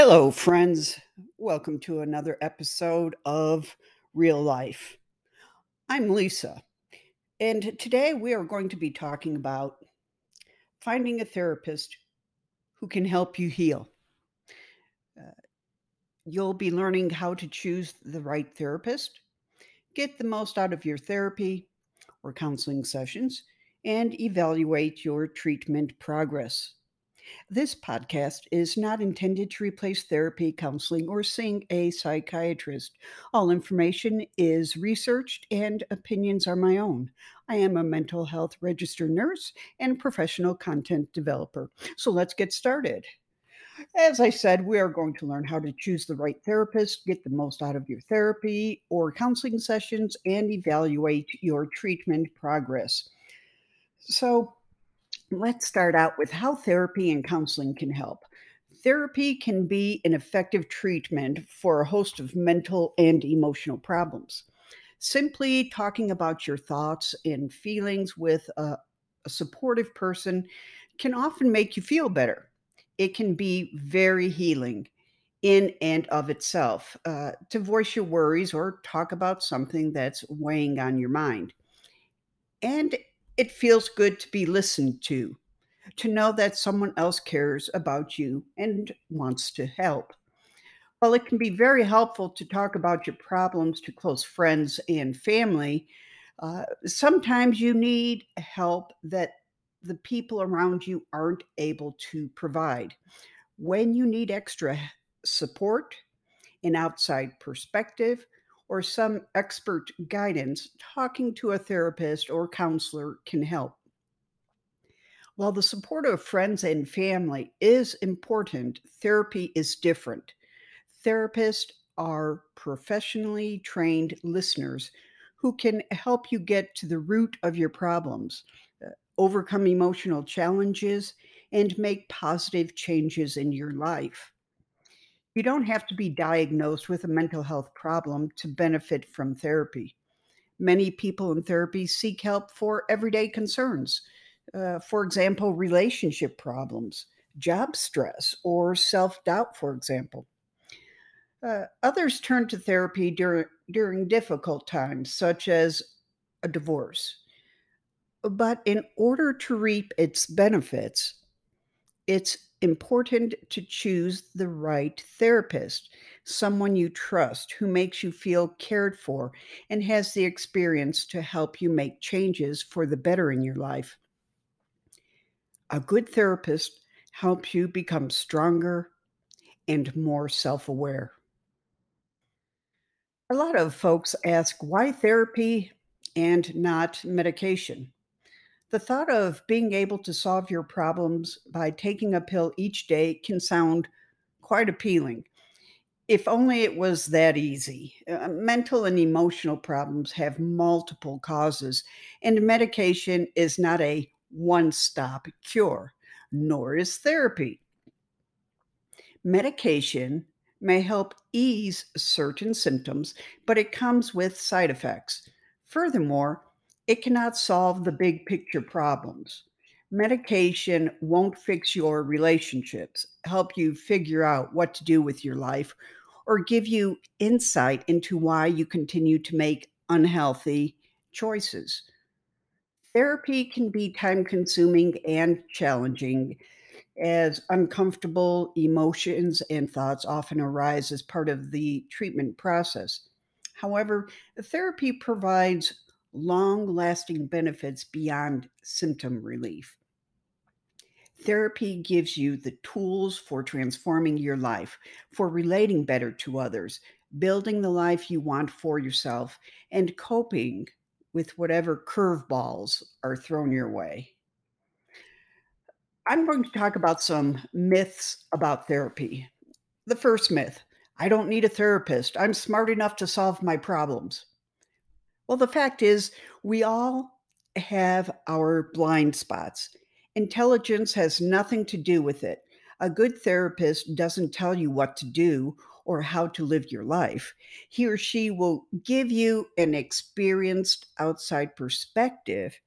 Hello, friends. Welcome to another episode of Real Life. I'm Lisa, and today we are going to be talking about finding a therapist who can help you heal. Uh, you'll be learning how to choose the right therapist, get the most out of your therapy or counseling sessions, and evaluate your treatment progress. This podcast is not intended to replace therapy, counseling, or seeing a psychiatrist. All information is researched and opinions are my own. I am a mental health registered nurse and professional content developer. So let's get started. As I said, we are going to learn how to choose the right therapist, get the most out of your therapy or counseling sessions, and evaluate your treatment progress. So, Let's start out with how therapy and counseling can help. Therapy can be an effective treatment for a host of mental and emotional problems. Simply talking about your thoughts and feelings with a, a supportive person can often make you feel better. It can be very healing in and of itself uh, to voice your worries or talk about something that's weighing on your mind. And it feels good to be listened to, to know that someone else cares about you and wants to help. While it can be very helpful to talk about your problems to close friends and family, uh, sometimes you need help that the people around you aren't able to provide. When you need extra support, an outside perspective, or some expert guidance, talking to a therapist or counselor can help. While the support of friends and family is important, therapy is different. Therapists are professionally trained listeners who can help you get to the root of your problems, uh, overcome emotional challenges, and make positive changes in your life. You don't have to be diagnosed with a mental health problem to benefit from therapy. Many people in therapy seek help for everyday concerns. Uh, for example, relationship problems, job stress, or self doubt, for example. Uh, others turn to therapy during, during difficult times, such as a divorce. But in order to reap its benefits, it's important to choose the right therapist, someone you trust who makes you feel cared for and has the experience to help you make changes for the better in your life. A good therapist helps you become stronger and more self aware. A lot of folks ask why therapy and not medication? The thought of being able to solve your problems by taking a pill each day can sound quite appealing. If only it was that easy. Uh, mental and emotional problems have multiple causes, and medication is not a one stop cure, nor is therapy. Medication may help ease certain symptoms, but it comes with side effects. Furthermore, it cannot solve the big picture problems. Medication won't fix your relationships, help you figure out what to do with your life, or give you insight into why you continue to make unhealthy choices. Therapy can be time consuming and challenging as uncomfortable emotions and thoughts often arise as part of the treatment process. However, therapy provides long lasting benefits beyond symptom relief. Therapy gives you the tools for transforming your life, for relating better to others, building the life you want for yourself, and coping with whatever curveballs are thrown your way. I'm going to talk about some myths about therapy. The first myth I don't need a therapist. I'm smart enough to solve my problems. Well, the fact is, we all have our blind spots. Intelligence has nothing to do with it. A good therapist doesn't tell you what to do or how to live your life. He or she will give you an experienced outside perspective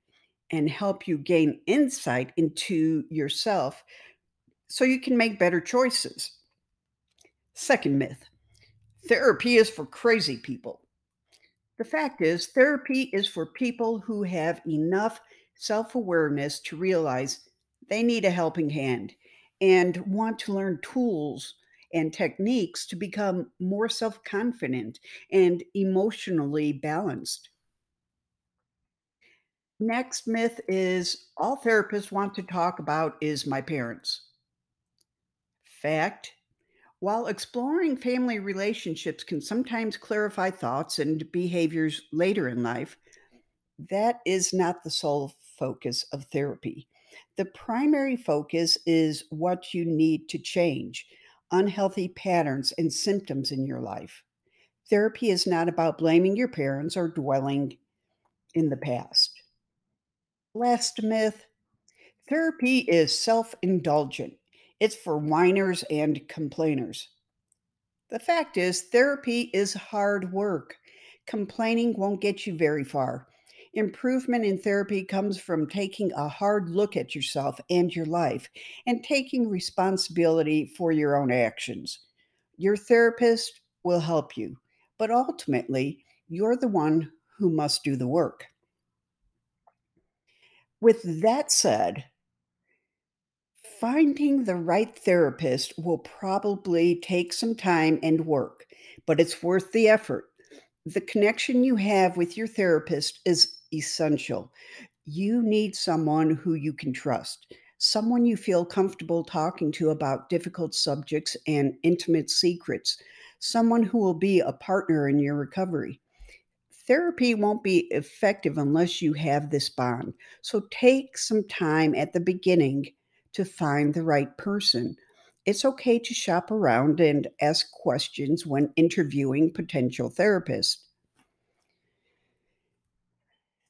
and help you gain insight into yourself so you can make better choices. Second myth therapy is for crazy people. The fact is, therapy is for people who have enough self awareness to realize they need a helping hand and want to learn tools and techniques to become more self confident and emotionally balanced. Next myth is all therapists want to talk about is my parents. Fact While exploring family relationships can sometimes clarify thoughts and behaviors later in life, that is not the sole focus of therapy. The primary focus is what you need to change unhealthy patterns and symptoms in your life. Therapy is not about blaming your parents or dwelling in the past. Last myth therapy is self indulgent, it's for whiners and complainers. The fact is, therapy is hard work. Complaining won't get you very far. Improvement in therapy comes from taking a hard look at yourself and your life and taking responsibility for your own actions. Your therapist will help you, but ultimately, you're the one who must do the work. With that said, finding the right therapist will probably take some time and work, but it's worth the effort. The connection you have with your therapist is essential. You need someone who you can trust, someone you feel comfortable talking to about difficult subjects and intimate secrets, someone who will be a partner in your recovery. Therapy won't be effective unless you have this bond. So take some time at the beginning to find the right person. It's okay to shop around and ask questions when interviewing potential therapists.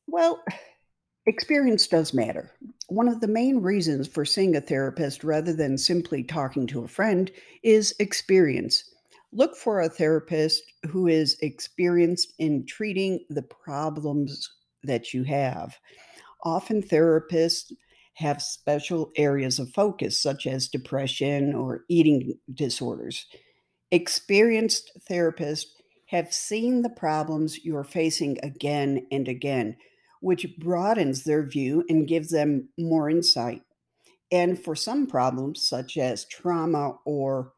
Well, experience does matter. One of the main reasons for seeing a therapist rather than simply talking to a friend is experience. Look for a therapist who is experienced in treating the problems that you have. Often, therapists have special areas of focus, such as depression or eating disorders. Experienced therapists have seen the problems you're facing again and again, which broadens their view and gives them more insight. And for some problems, such as trauma or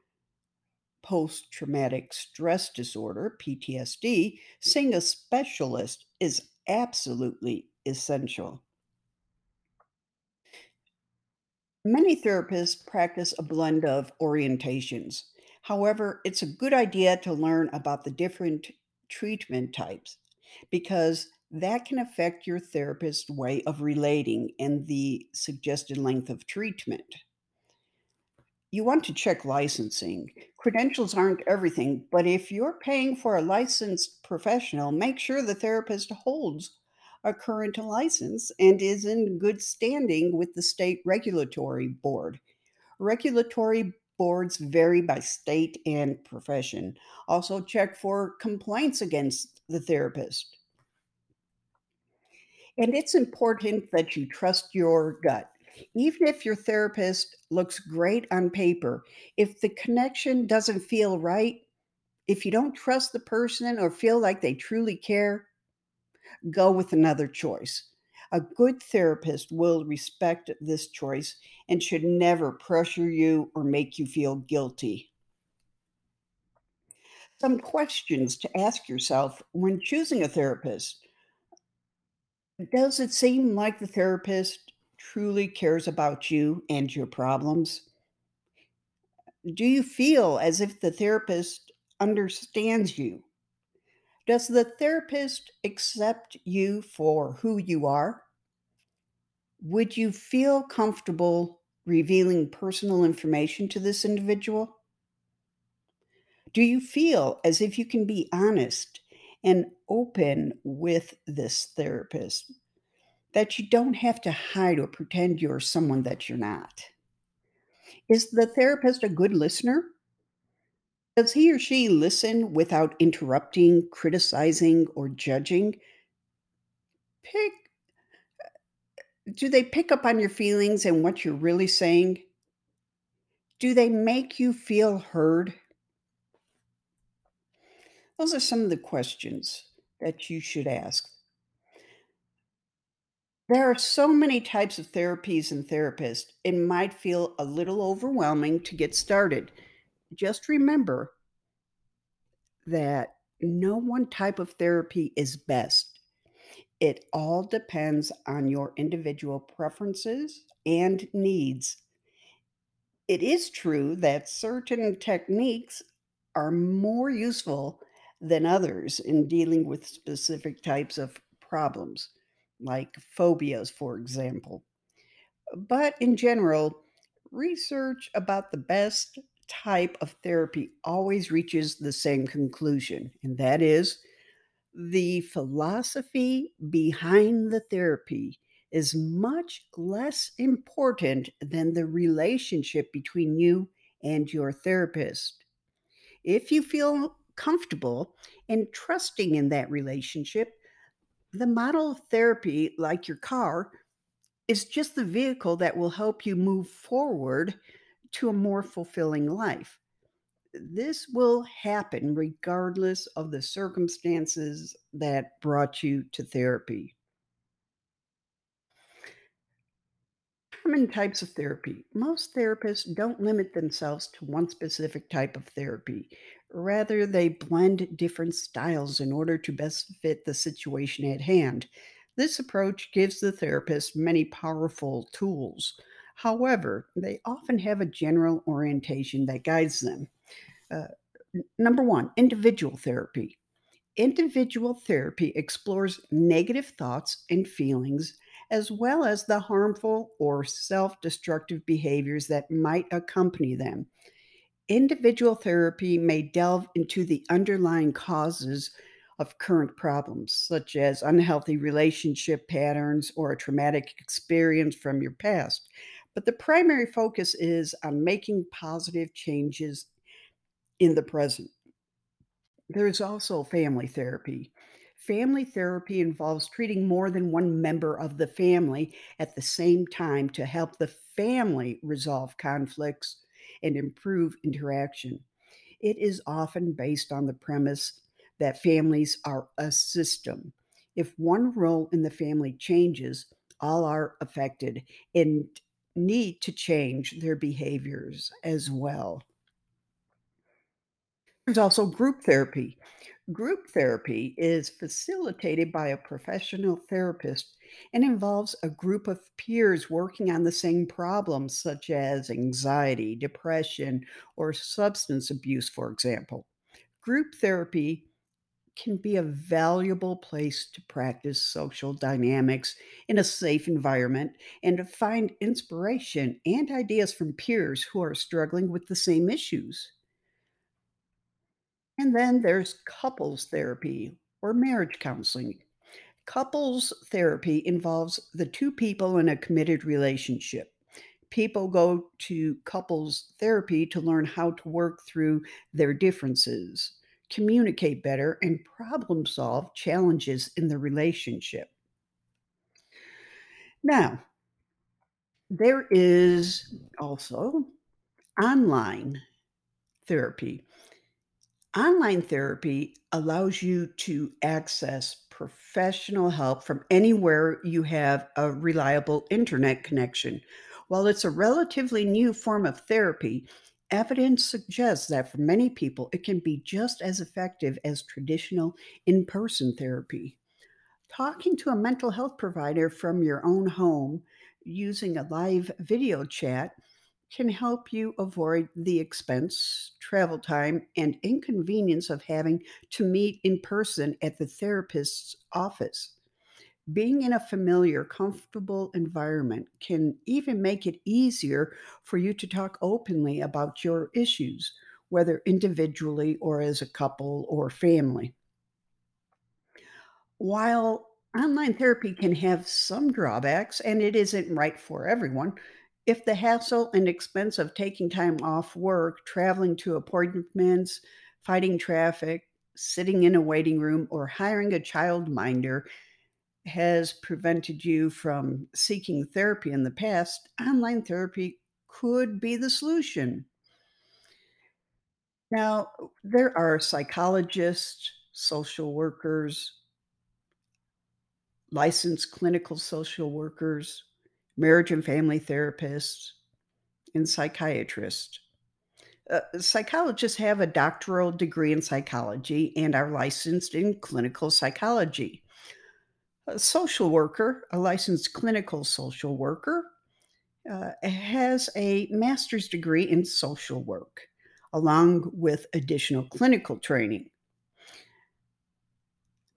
post traumatic stress disorder, PTSD, seeing a specialist is absolutely essential. Many therapists practice a blend of orientations. However, it's a good idea to learn about the different treatment types because that can affect your therapist's way of relating and the suggested length of treatment. You want to check licensing. Credentials aren't everything, but if you're paying for a licensed professional, make sure the therapist holds a current license and is in good standing with the state regulatory board. Regulatory boards vary by state and profession. Also, check for complaints against the therapist. And it's important that you trust your gut. Even if your therapist looks great on paper, if the connection doesn't feel right, if you don't trust the person or feel like they truly care, go with another choice. A good therapist will respect this choice and should never pressure you or make you feel guilty. Some questions to ask yourself when choosing a therapist Does it seem like the therapist truly cares about you and your problems? Do you feel as if the therapist understands you? Does the therapist accept you for who you are? Would you feel comfortable revealing personal information to this individual? Do you feel as if you can be honest and open with this therapist? That you don't have to hide or pretend you're someone that you're not? Is the therapist a good listener? Does he or she listen without interrupting, criticizing, or judging? Pick uh, do they pick up on your feelings and what you're really saying? Do they make you feel heard? Those are some of the questions that you should ask. There are so many types of therapies and therapists, it might feel a little overwhelming to get started. Just remember that no one type of therapy is best. It all depends on your individual preferences and needs. It is true that certain techniques are more useful than others in dealing with specific types of problems, like phobias, for example. But in general, research about the best type of therapy always reaches the same conclusion, and that is the philosophy behind the therapy is much less important than the relationship between you and your therapist. If you feel comfortable and trusting in that relationship, the model of therapy, like your car, is just the vehicle that will help you move forward to a more fulfilling life. This will happen regardless of the circumstances that brought you to therapy. Common types of therapy. Most therapists don't limit themselves to one specific type of therapy. Rather, they blend different styles in order to best fit the situation at hand. This approach gives the therapist many powerful tools. However, they often have a general orientation that guides them. Uh, number one, individual therapy. Individual therapy explores negative thoughts and feelings, as well as the harmful or self destructive behaviors that might accompany them. Individual therapy may delve into the underlying causes of current problems, such as unhealthy relationship patterns or a traumatic experience from your past. But the primary focus is on making positive changes in the present. There's also family therapy. Family therapy involves treating more than one member of the family at the same time to help the family resolve conflicts and improve interaction. It is often based on the premise that families are a system. If one role in the family changes, all are affected and need to change their behaviors as well. There's also group therapy. Group therapy is facilitated by a professional therapist and involves a group of peers working on the same problems, such as anxiety, depression, or substance abuse, for example. Group therapy can be a valuable place to practice social dynamics in a safe environment and to find inspiration and ideas from peers who are struggling with the same issues. And then there's couples therapy or marriage counseling. Couples therapy involves the two people in a committed relationship. People go to couples therapy to learn how to work through their differences, communicate better, and problem solve challenges in the relationship. Now, there is also online therapy. Online therapy allows you to access professional help from anywhere you have a reliable internet connection. While it's a relatively new form of therapy, evidence suggests that for many people it can be just as effective as traditional in person therapy. Talking to a mental health provider from your own home using a live video chat can help you avoid the expense, travel time, and inconvenience of having to meet in person at the therapist's office. Being in a familiar, comfortable environment can even make it easier for you to talk openly about your issues, whether individually or as a couple or family. While online therapy can have some drawbacks and it isn't right for everyone, if the hassle and expense of taking time off work, traveling to appointments, fighting traffic, sitting in a waiting room, or hiring a childminder has prevented you from seeking therapy in the past, online therapy could be the solution. Now, there are psychologists, social workers, licensed clinical social workers, marriage and family therapists, and psychiatrists. Uh, psychologists have a doctoral degree in psychology and are licensed in clinical psychology. A social worker, a licensed clinical social worker, uh, has a master's degree in social work, along with additional clinical training.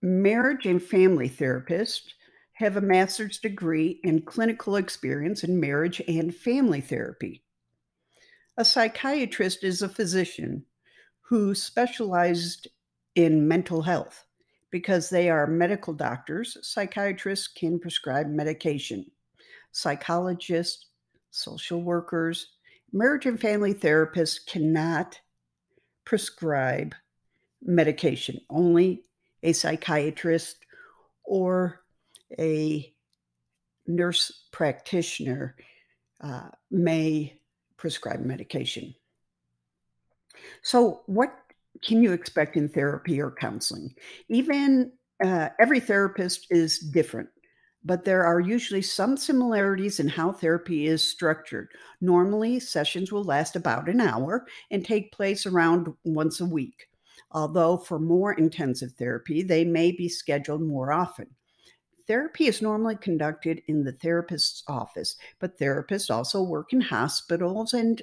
Marriage and family therapists have a master's degree in clinical experience in marriage and family therapy. A psychiatrist is a physician who specialized in mental health. Because they are medical doctors, psychiatrists can prescribe medication. Psychologists, social workers, marriage and family therapists cannot prescribe medication. Only a psychiatrist or a nurse practitioner uh, may prescribe medication. So, what can you expect in therapy or counseling? Even uh, every therapist is different, but there are usually some similarities in how therapy is structured. Normally, sessions will last about an hour and take place around once a week. Although for more intensive therapy, they may be scheduled more often. Therapy is normally conducted in the therapist's office, but therapists also work in hospitals and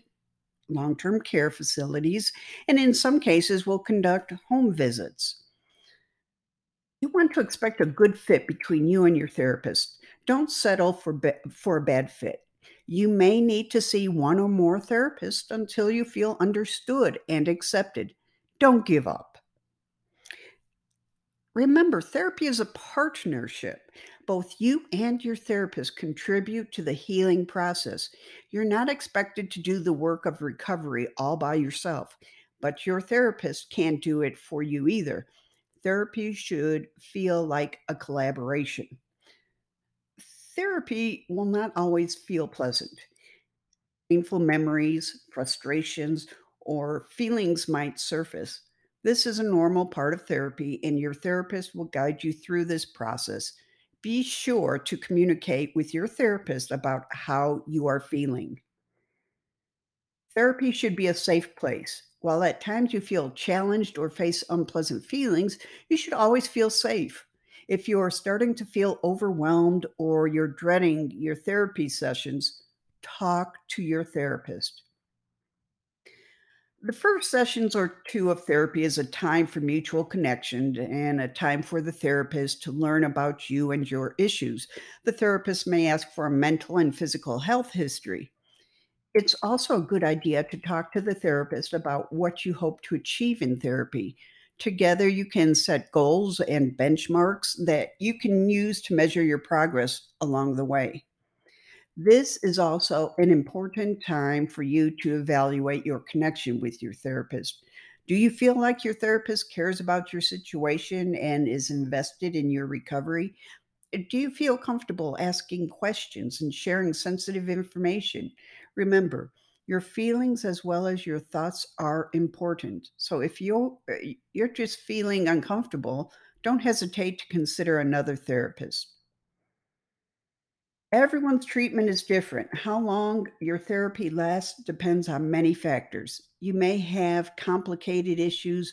long term care facilities, and in some cases will conduct home visits. You want to expect a good fit between you and your therapist. Don't settle for, be- for a bad fit. You may need to see one or more therapists until you feel understood and accepted. Don't give up. Remember, therapy is a partnership. Both you and your therapist contribute to the healing process. You're not expected to do the work of recovery all by yourself, but your therapist can't do it for you either. Therapy should feel like a collaboration. Therapy will not always feel pleasant. Painful memories, frustrations, or feelings might surface. This is a normal part of therapy, and your therapist will guide you through this process. Be sure to communicate with your therapist about how you are feeling. Therapy should be a safe place. While at times you feel challenged or face unpleasant feelings, you should always feel safe. If you are starting to feel overwhelmed or you're dreading your therapy sessions, talk to your therapist. The first sessions or two of therapy is a time for mutual connection and a time for the therapist to learn about you and your issues. The therapist may ask for a mental and physical health history. It's also a good idea to talk to the therapist about what you hope to achieve in therapy. Together, you can set goals and benchmarks that you can use to measure your progress along the way. This is also an important time for you to evaluate your connection with your therapist. Do you feel like your therapist cares about your situation and is invested in your recovery? Uh, Do you feel comfortable asking questions and sharing sensitive information? Remember, your feelings as well as your thoughts are important. So if you uh, you're just feeling uncomfortable, don't hesitate to consider another therapist. Everyone's treatment is different. How long your therapy lasts depends on many factors. You may have complicated issues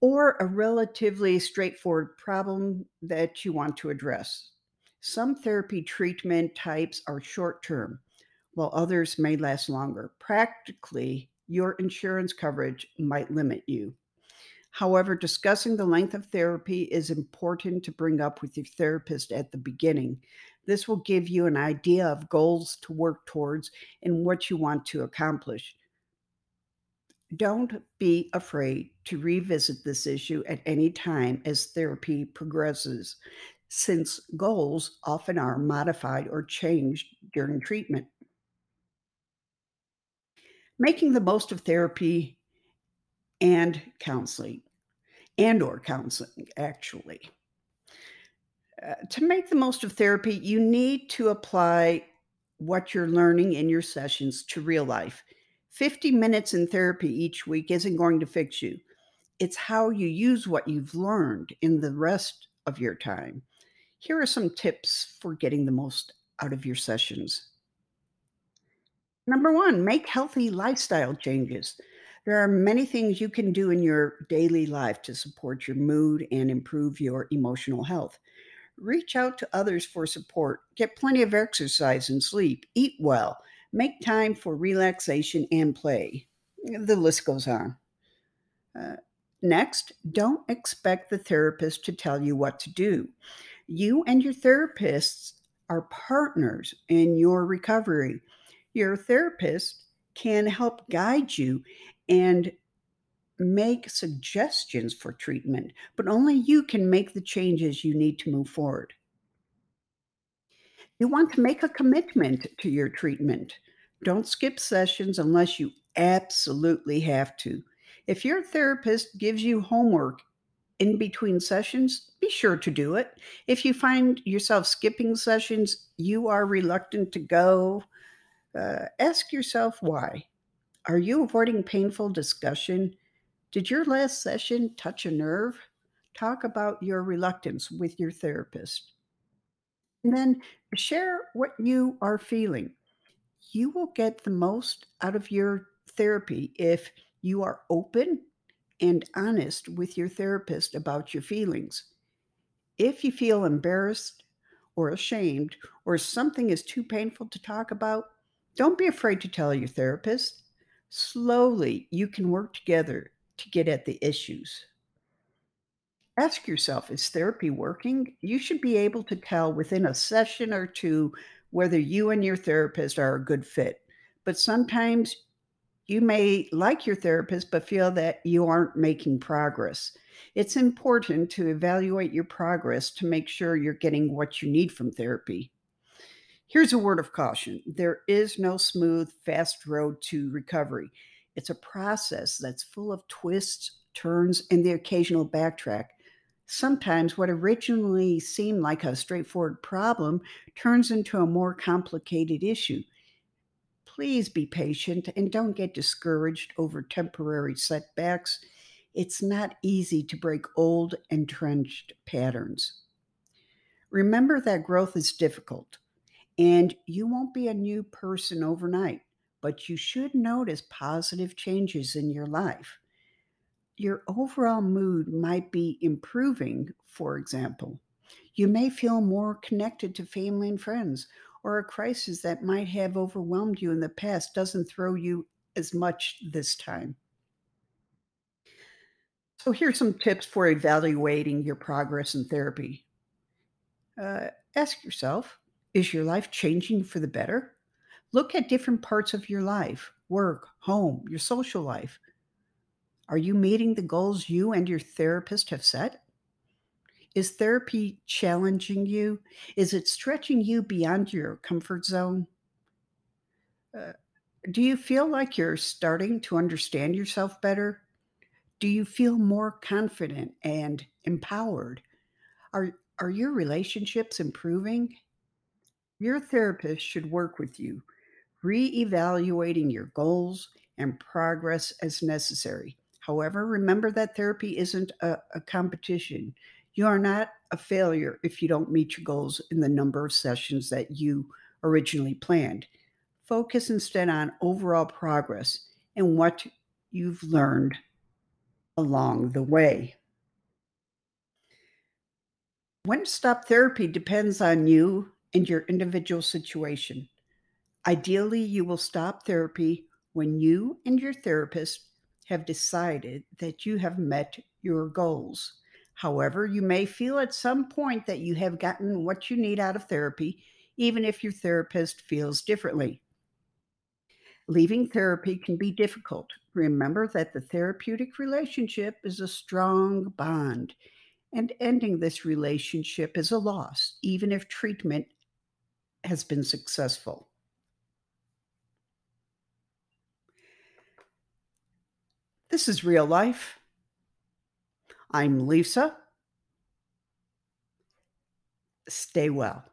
or a relatively straightforward problem that you want to address. Some therapy treatment types are short term, while others may last longer. Practically, your insurance coverage might limit you. However, discussing the length of therapy is important to bring up with your therapist at the beginning. This will give you an idea of goals to work towards and what you want to accomplish. Don't be afraid to revisit this issue at any time as therapy progresses, since goals often are modified or changed during treatment. Making the most of therapy and counseling and or counseling actually. Uh, to make the most of therapy, you need to apply what you're learning in your sessions to real life. 50 minutes in therapy each week isn't going to fix you. It's how you use what you've learned in the rest of your time. Here are some tips for getting the most out of your sessions. Number one, make healthy lifestyle changes. There are many things you can do in your daily life to support your mood and improve your emotional health. Reach out to others for support. Get plenty of exercise and sleep. Eat well. Make time for relaxation and play. The list goes on. Uh, next, don't expect the therapist to tell you what to do. You and your therapists are partners in your recovery. Your therapist can help guide you and make suggestions for treatment, but only you can make the changes you need to move forward. You want to make a commitment to your treatment. Don't skip sessions unless you absolutely have to. If your therapist gives you homework in between sessions, be sure to do it. If you find yourself skipping sessions, you are reluctant to go, uh, ask yourself why. Are you avoiding painful discussion? Did your last session touch a nerve? Talk about your reluctance with your therapist. And then share what you are feeling. You will get the most out of your therapy if you are open and honest with your therapist about your feelings. If you feel embarrassed or ashamed or something is too painful to talk about, don't be afraid to tell your therapist. Slowly, you can work together to get at the issues. Ask yourself is therapy working? You should be able to tell within a session or two whether you and your therapist are a good fit. But sometimes you may like your therapist, but feel that you aren't making progress. It's important to evaluate your progress to make sure you're getting what you need from therapy. Here's a word of caution there is no smooth, fast road to recovery. It's a process that's full of twists, turns, and the occasional backtrack. Sometimes what originally seemed like a straightforward problem turns into a more complicated issue. Please be patient and don't get discouraged over temporary setbacks. It's not easy to break old, entrenched patterns. Remember that growth is difficult and you won't be a new person overnight but you should notice positive changes in your life. Your overall mood might be improving, for example. You may feel more connected to family and friends, or a crisis that might have overwhelmed you in the past doesn't throw you as much this time. So, here's some tips for evaluating your progress in therapy. Uh, ask yourself Is your life changing for the better? Look at different parts of your life work, home, your social life. Are you meeting the goals you and your therapist have set? Is therapy challenging you? Is it stretching you beyond your comfort zone? Uh, do you feel like you're starting to understand yourself better? Do you feel more confident and empowered? Are, are your relationships improving? Your therapist should work with you re-evaluating your goals and progress as necessary. However, remember that therapy isn't a, a, competition. You are not a failure if you don't meet your goals in the number of sessions that you originally planned. Focus instead on overall progress and what you've learned along the way. When to stop therapy depends on you and your individual situation. Ideally, you will stop therapy when you and your therapist have decided that you have met your goals. However, you may feel at some point that you have gotten what you need out of therapy, even if your therapist feels differently. Leaving therapy can be difficult. Remember that the therapeutic relationship is a strong bond, and ending this relationship is a loss, even if treatment has been successful. This is real life. I'm Lisa. Stay well.